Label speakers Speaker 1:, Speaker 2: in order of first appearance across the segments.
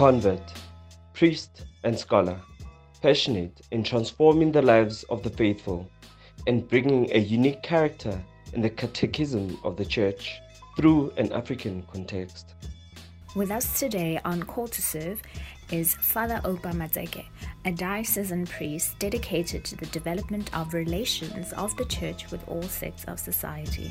Speaker 1: convert, priest, and scholar, passionate in transforming the lives of the faithful and bringing a unique character in the catechism of the Church through an African context.
Speaker 2: With us today on Call to Serve is Father Opa Matseke, a diocesan priest dedicated to the development of relations of the Church with all sects of society.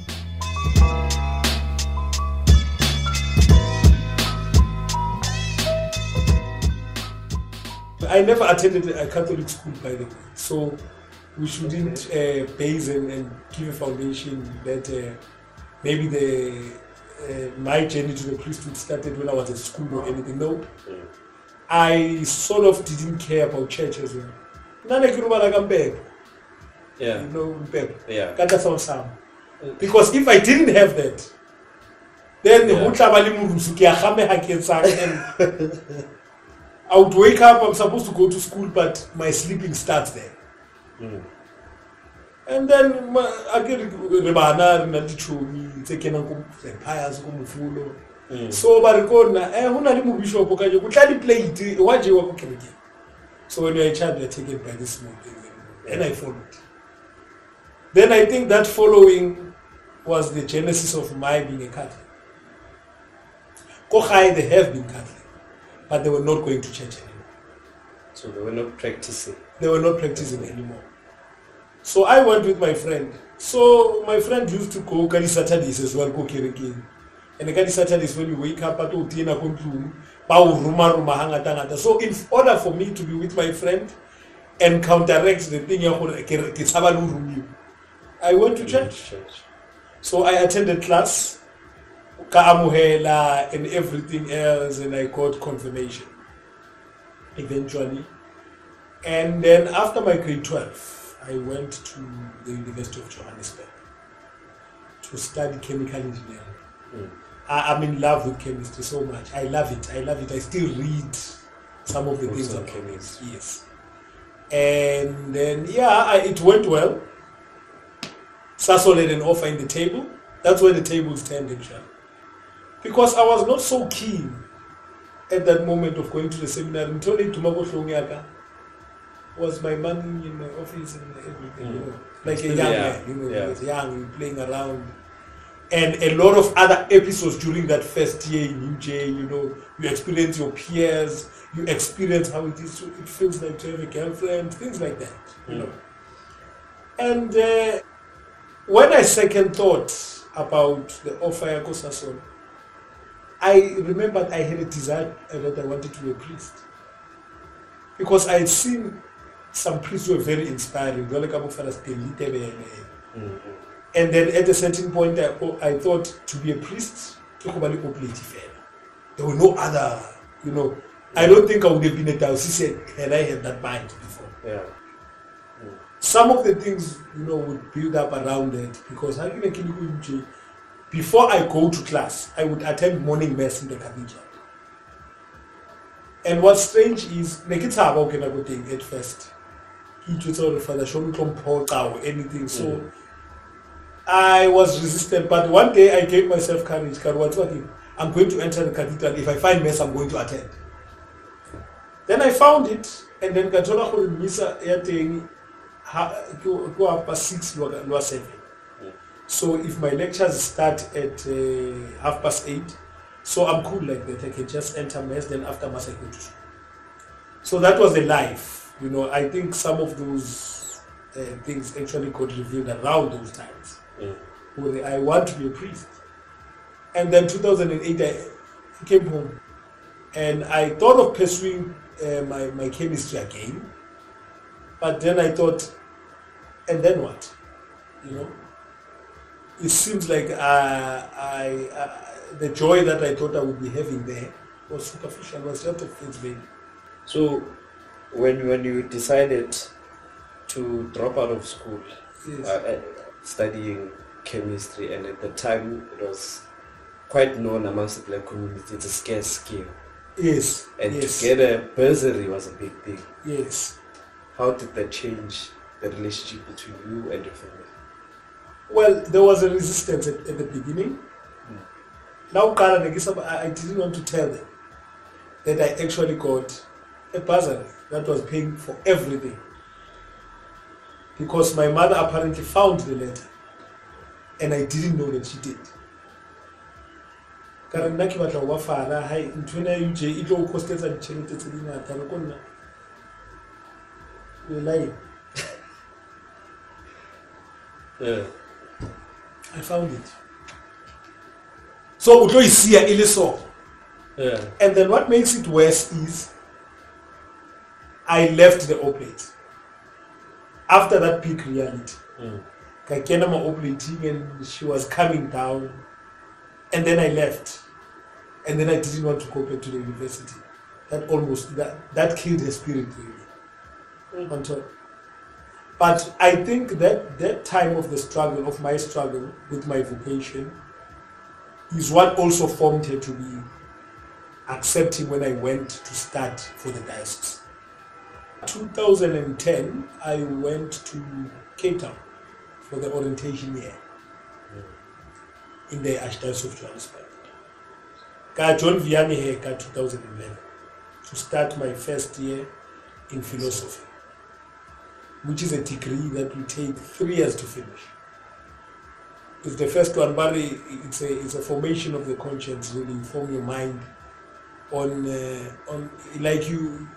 Speaker 3: I never attended a Catholic school, by the way, so we shouldn't uh, base and, and, give a foundation that uh, maybe the uh, my journey to the priesthood started when I was at school or anything. No, I sort of didn't care about church as well. Nana kirubala kampek.
Speaker 4: Yeah.
Speaker 3: You know.
Speaker 4: Yeah.
Speaker 3: Sam. Because if I didn't have that, then the
Speaker 4: Yeah.
Speaker 3: whole tlaba le morusu ke a gameha and I would wake up, I'm supposed to go to school, but my sleeping starts there.
Speaker 4: Mm.
Speaker 3: And then ma- a ke re re bana re na le ditšhomi tse kenang ko vampires ko mofulo
Speaker 4: Mm.
Speaker 3: so ba re ko nna eh go na le mobishopo ka je go tla di-plate wa jewa ko so when you're a child you're taken by this thing and I followed then I think that following was the genesis of my being a Catholic ko gae they have been Catholic but they were not going to church anymore
Speaker 4: So they were not practicing.
Speaker 3: they were not practicing anymore. So I went with my friend. So my friend used to go Kali Saturdays as well, go kerekeng. And Kali Saturdays when you wake up at Kontlung, Pau Ruma Ruma Hangata Ngata. So in order for me to be with my friend and counteract the thing ya gore ke- ke tshaba le ho rumiwa, I went to. Church. So I attended class, and everything else, and I got confirmation eventually. And then after my grade 12, I went to the University of Johannesburg to study chemical engineering.
Speaker 4: Mm.
Speaker 3: I, I'm in love with chemistry so much. I love it. I love it. I still read some of the
Speaker 4: Books
Speaker 3: things
Speaker 4: on
Speaker 3: about
Speaker 4: chemistry.
Speaker 3: Yes. And then, yeah, I, it went well. Sasol laid an offer in the table. That's where the tables turned actually. Because I was not so keen at that moment of going to the seminar. Until Tumako Hlongyaka was my money in my office and everything, you
Speaker 4: Mm.
Speaker 3: know. Like a young
Speaker 4: yeah,
Speaker 3: man, you know,
Speaker 4: yeah.
Speaker 3: he was young, playing around. And a lot of other episodes during that first year in UJ, you know, you experience your peers, you experience how it is, to, it feels like to have a girlfriend, things like that, you
Speaker 4: Mm.
Speaker 3: know. And uh, when I second thought about the offer ya Kosason, I remembered I had a desire that I wanted to be a priest. Because I had seen some priests who were very inspiring. jwalo ka bo Father Stanley Tebele.
Speaker 4: Mm.
Speaker 3: And then at a certain point, I, I thought to be a priest, ke go ba le oblate there were no other, you know. I don't think I would have been a diocesan had I had that mind before.
Speaker 4: Yeah.
Speaker 3: Some of the things, you know, would build up around it because I you? Before I go to class, I would attend morning mass in the cathedral. And what's strange is, like it's how can I go thing at first. He just sort of father show me or anything. So
Speaker 4: Mhm.
Speaker 3: I was resistant, but one day I gave myself courage. What's what? I'm going to enter the cathedral. If I find mass, I'm going to attend. Then I found it, and then ka thola gore misa ya teng ha go go up past six lo seven. So if my lectures start at uh, half past eight, so I'm cool like that. I can just enter mass, then after mass I go to school. So that was the life. You know, I think some of those uh, things actually got revealed around those times.
Speaker 4: Mm.
Speaker 3: I want to be a priest. And then 2008, I came home and I thought of pursuing uh, my, my chemistry again. But then I thought, and then what? You know? It seems like uh, I, uh, the joy that I thought I would be having there was superficial, was just of value.
Speaker 4: So when when you decided to drop out of school,
Speaker 3: Yes.
Speaker 4: uh, studying chemistry, and at the time it was quite known amongst the black community, it's a scarce skill.
Speaker 3: yes.
Speaker 4: And
Speaker 3: yes.
Speaker 4: to get a bursary was a big thing.
Speaker 3: yes.
Speaker 4: How did that change the relationship between you and your family?
Speaker 3: Well, there was a resistance at, at the beginning. Now, Kara, I, didn't want to tell them. that I actually got a bursary that was paying for everything. Because my mother apparently found the letter and I didn't know that she did. ka re nna ke batla go ba fara hai ntho ena ya uj e tlo go costetsa ditšhelete tse di ngata re ko nna
Speaker 4: Yeah.
Speaker 3: I found it. So o tlo e sia e le so
Speaker 4: Yeah.
Speaker 3: and then what makes it worse is i left the oblate after that peak reality.
Speaker 4: Mm.
Speaker 3: ka kena ma oplating and she was coming down. And then i left. And then i didn't want to go back to the university. That almost that, that killed her spirit really. On top but i think that that time of the struggle of my struggle with my vocation is what also formed her to be accepting when i went to start for the diocese 2010 i went to cape town for the orientation year in the Archdiocese of Johannesburg. Ka John Vianney here ka 2011 to start my first year in philosophy, which is a degree that will take three years to finish. It's the first one, but it's a it's a formation of the conscience, really form your mind on uh, on like you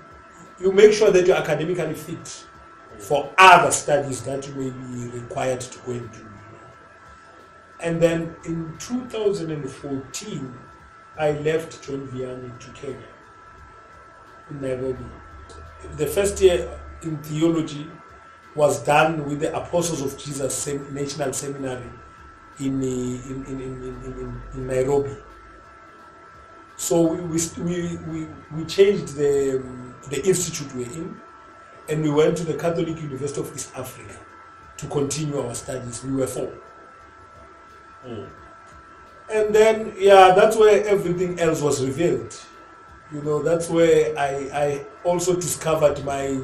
Speaker 3: you make sure that you're academically fit for other studies that you may be required to go and do. And then in 2014, I left John Vianney to Kenya, in Nairobi. The first year in theology was done with the Apostles of Jesus Sem- National Seminary in, uh, in, in, in, in, in, in Nairobi. So we, we, we, we, we changed the, um, the institute we're in and we went to the Catholic University of East Africa to continue our studies. We were four.
Speaker 4: Mm.
Speaker 3: And then, yeah, that's where everything else was revealed. You know, that's where I, I also discovered my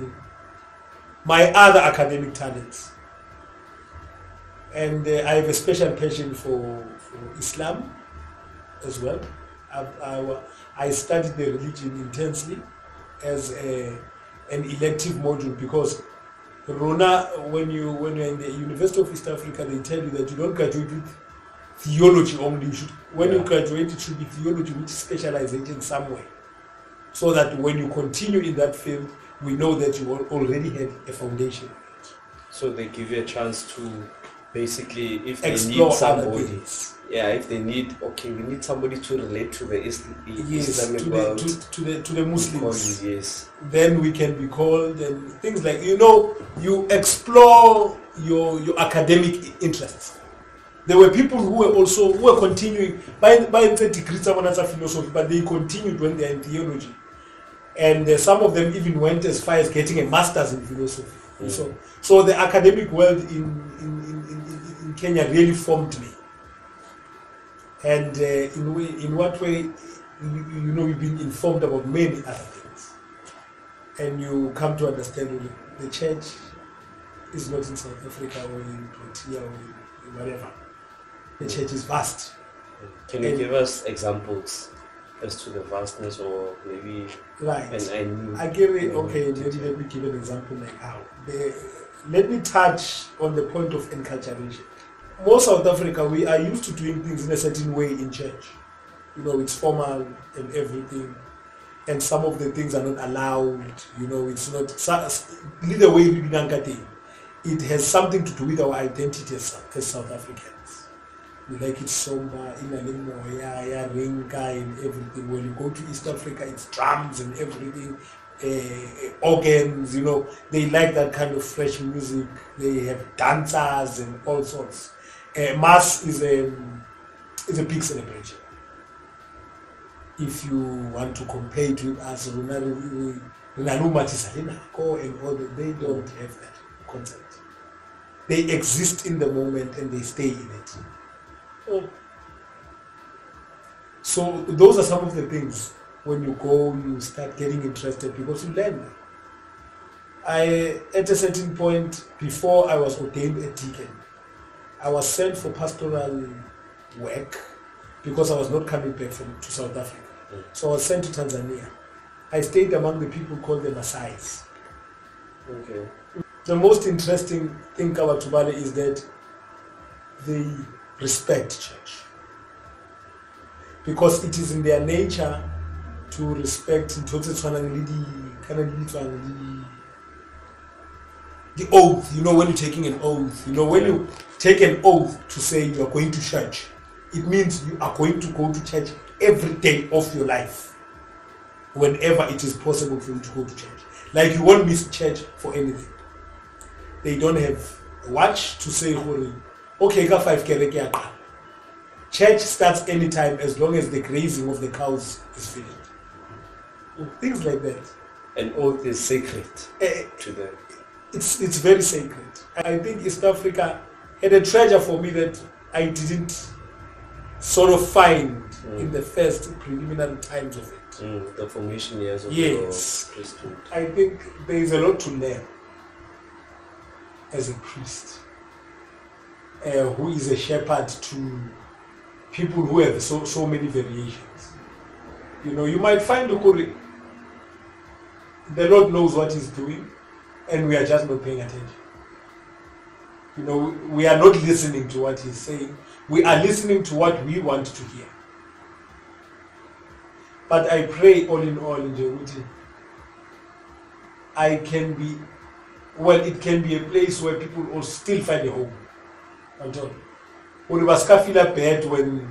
Speaker 3: my other academic talents. And uh, I have a special passion for, for Islam as well. I, I, I studied the religion intensely as a, an elective module because Rona, when you when you're in the University of East Africa, they tell you that you don't graduate with theology only. You should, when you graduate, it should be theology with specialization somewhere, so that when you continue in that field, we know that you already have a foundation.
Speaker 4: So they give you a chance to basically, if they
Speaker 3: Explore
Speaker 4: need somebody, yeah, if they need, okay, we need somebody to relate to the Is-
Speaker 3: Yes,
Speaker 4: Islamic
Speaker 3: to the,
Speaker 4: world.
Speaker 3: to, to the to the Muslims.
Speaker 4: you, yes.
Speaker 3: then we can be called and things like you know you explore your your academic interests there were people who were also who were continuing by by the degrees of philosophy but they continued when they're in theology and uh, some of them even went as far as getting a master's in philosophy
Speaker 4: Mm.
Speaker 3: so so the academic world in in, in, in, in kenya really formed me and uh, in way, in what way you, you know you've been informed about many other things and you come to understand that the church is not in South Africa or in Protea or whatever. The church is vast.
Speaker 4: Can you
Speaker 3: And-
Speaker 4: give us examples as to the vastness or maybe
Speaker 3: Right.
Speaker 4: and, and
Speaker 3: I give it, okay, maybe let me give an example like how. The, let me touch on the point of enculturation. Most South Africa, we are used to doing things in a certain way in church. You know, it's formal and everything. And some of the things are not allowed. You know, it's not, the way. It has something to do with our identity as, as South Africans. We like it somber, in a little more, yeah, yeah, rinka and everything. When you go to East Africa, it's drums and everything, uh, organs, you know. They like that kind of fresh music. They have dancers and all sorts. Uh, Mass is a, is a big celebration. If you want to compare it with us, Ronaldo and all that, they don't have that concept. They exist in the moment and they stay in it. So those are some of the things when you go, you start getting interested because you learn. I at a certain point before I was ordained a deacon, I was sent for pastoral work because I was not coming back from to South Africa.
Speaker 4: Mm.
Speaker 3: So I was sent to Tanzania I stayed among the people called the Maasais.
Speaker 4: Okay.
Speaker 3: The most interesting thing about Tubale is that they respect church. Because it is in their nature to respect ntho the oath. You know when you're taking an oath you know when you take an oath to say you are going to church it means you are going to go to church every day of your life whenever it is possible for you to go to church. Like you won't miss church for anything. They don't have a watch to say "Hore, okay ka 5 kereke ya church starts anytime as long as the grazing of the cows is finished things like that
Speaker 4: and oath is sacred
Speaker 3: Eh,
Speaker 4: to them.
Speaker 3: it's it's very sacred. I think East Africa had a treasure for me that I didn't sort of find in the first preliminary times of it.
Speaker 4: Mm, the formation years of
Speaker 3: Yes. I think there is a lot to learn as a priest uh, who is a shepherd to people who have so, so many variations. You know, you might find Ukuri, the Lord knows what He's doing, and we are just not paying attention. You know, we are not listening to what He's saying, we are listening to what we want to hear. But I pray all in all in Jerusalem. I can be, well, it can be a place where people will still find a home. Anton. They ska feel bad when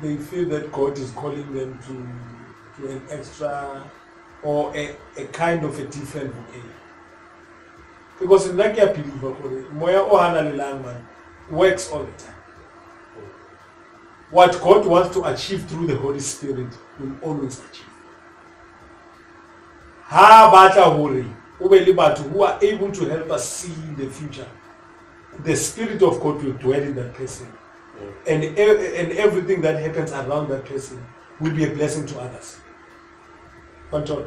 Speaker 3: they feel that God is calling them to, to an extra or a, a kind of a different vocation. Because in that believe moya o hana lelang man works all the time. What God wants to achieve through the Holy Spirit will always achieve. ha batla hore who are able to help us see the future the spirit of god will dwell in that person and, e- and everything that happens around that person will be a blessing to others. Uh,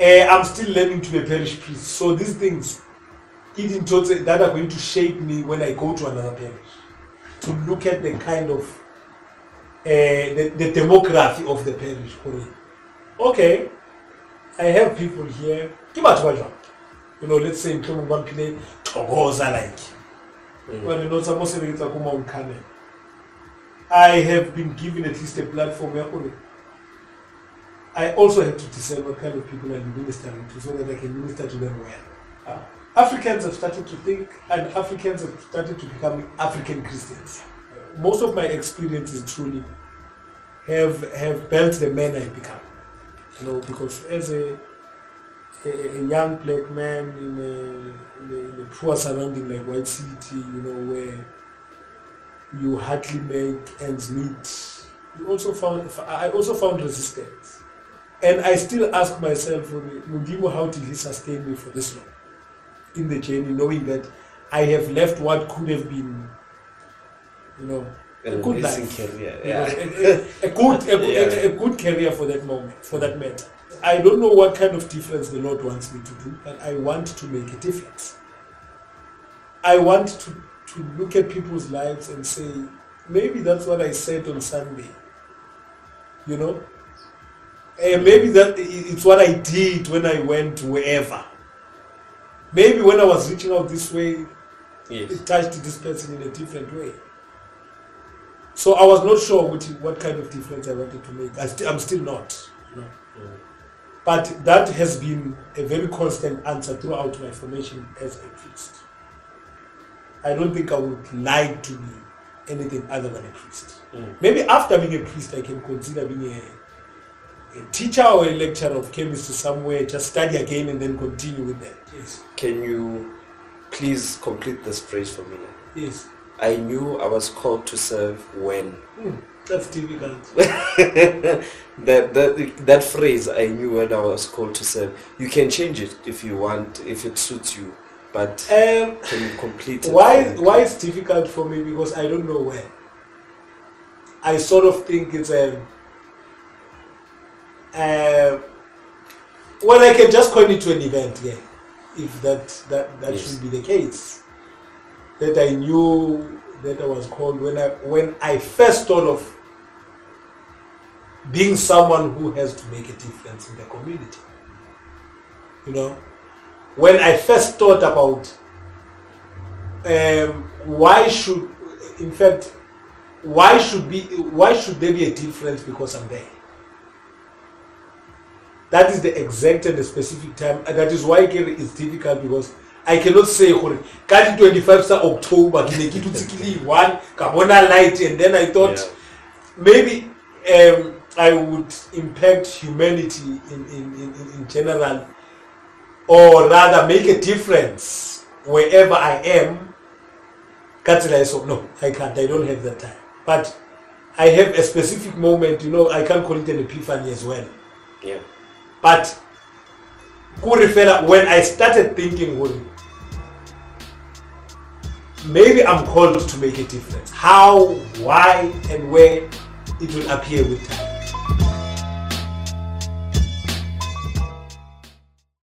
Speaker 3: i'm still learning to be a parish priest so these things eating thoughts that are going to shape me when i go to another parish to look at the kind of uh, the, the demography of the parish okay I have people here. Ke batho ba? You know, let's say mohlomong ba mphile thokoza like. Well, you know, tsa mo sebetsa ko Mount Carmel. I have been given at least a platform gore I also have to discern what kind of people I'm ministering to so that I can minister to them well. Uh, Africans have started to think and Africans have started to become African Christians. Most of my experiences truly have have built the man I've become you know, because as a, a, a young black man in a, in a, in a poor surrounding like White City, you know, where you hardly make ends meet, you also found, I also found resistance. And I still ask myself, Mudimu, how did he sustain me for this long in the journey, knowing that I have left what could have been, you know, a good life.
Speaker 4: career.
Speaker 3: You know,
Speaker 4: Yeah.
Speaker 3: a, a- a good a,
Speaker 4: Yeah.
Speaker 3: a, a good career for that moment for that matter i don't know what kind of difference the lord wants me to do but i want to make a difference i want to to look at people's lives and say maybe that's what i said on sunday you know and maybe that it's what i did when i went wherever maybe when i was reaching out this way
Speaker 4: Yes.
Speaker 3: it touched this person in a different way. So I was not sure which, what kind of difference I wanted to make. I st- I'm still not. You know. Mm. But that has been a very constant answer throughout my formation as a priest. I don't think I would like to be anything other than a priest.
Speaker 4: Mm.
Speaker 3: Maybe after being a priest, I can consider being a, a teacher or a lecturer of chemistry somewhere, just study again and then continue with that. Yes.
Speaker 4: Can you please complete this phrase for me?
Speaker 3: Yes.
Speaker 4: I knew I was called to serve when.
Speaker 3: That's difficult.
Speaker 4: that, that that phrase I knew when I was called to serve. You can change it if you want, if it suits you. But
Speaker 3: Um,
Speaker 4: can you complete it?
Speaker 3: why
Speaker 4: for
Speaker 3: why it's difficult for me because I don't know where. I sort of think it's a. Uh, well, I can just coin it to an event, yeah. If that that that
Speaker 4: Yes.
Speaker 3: should be the case, that I knew that I was called when I when I first thought of being someone who has to make a difference in the community. You know, when I first thought about um, why should, in fact, why should be why should there be a difference because I'm there? That is the exact and the specific time, and that is why it's difficult because I cannot say gore ka di 25 sa October ke ne ke dutse one ka light and then I thought yeah. maybe um, I would impact humanity in, in, in, in general or rather make a difference wherever I am. No, I can't. I don't have that time. But I have a specific moment, you know, I can't call it an epiphany as well.
Speaker 4: Yeah.
Speaker 3: But when I started thinking, maybe I'm called to make a difference. How, why, and where it will appear with time.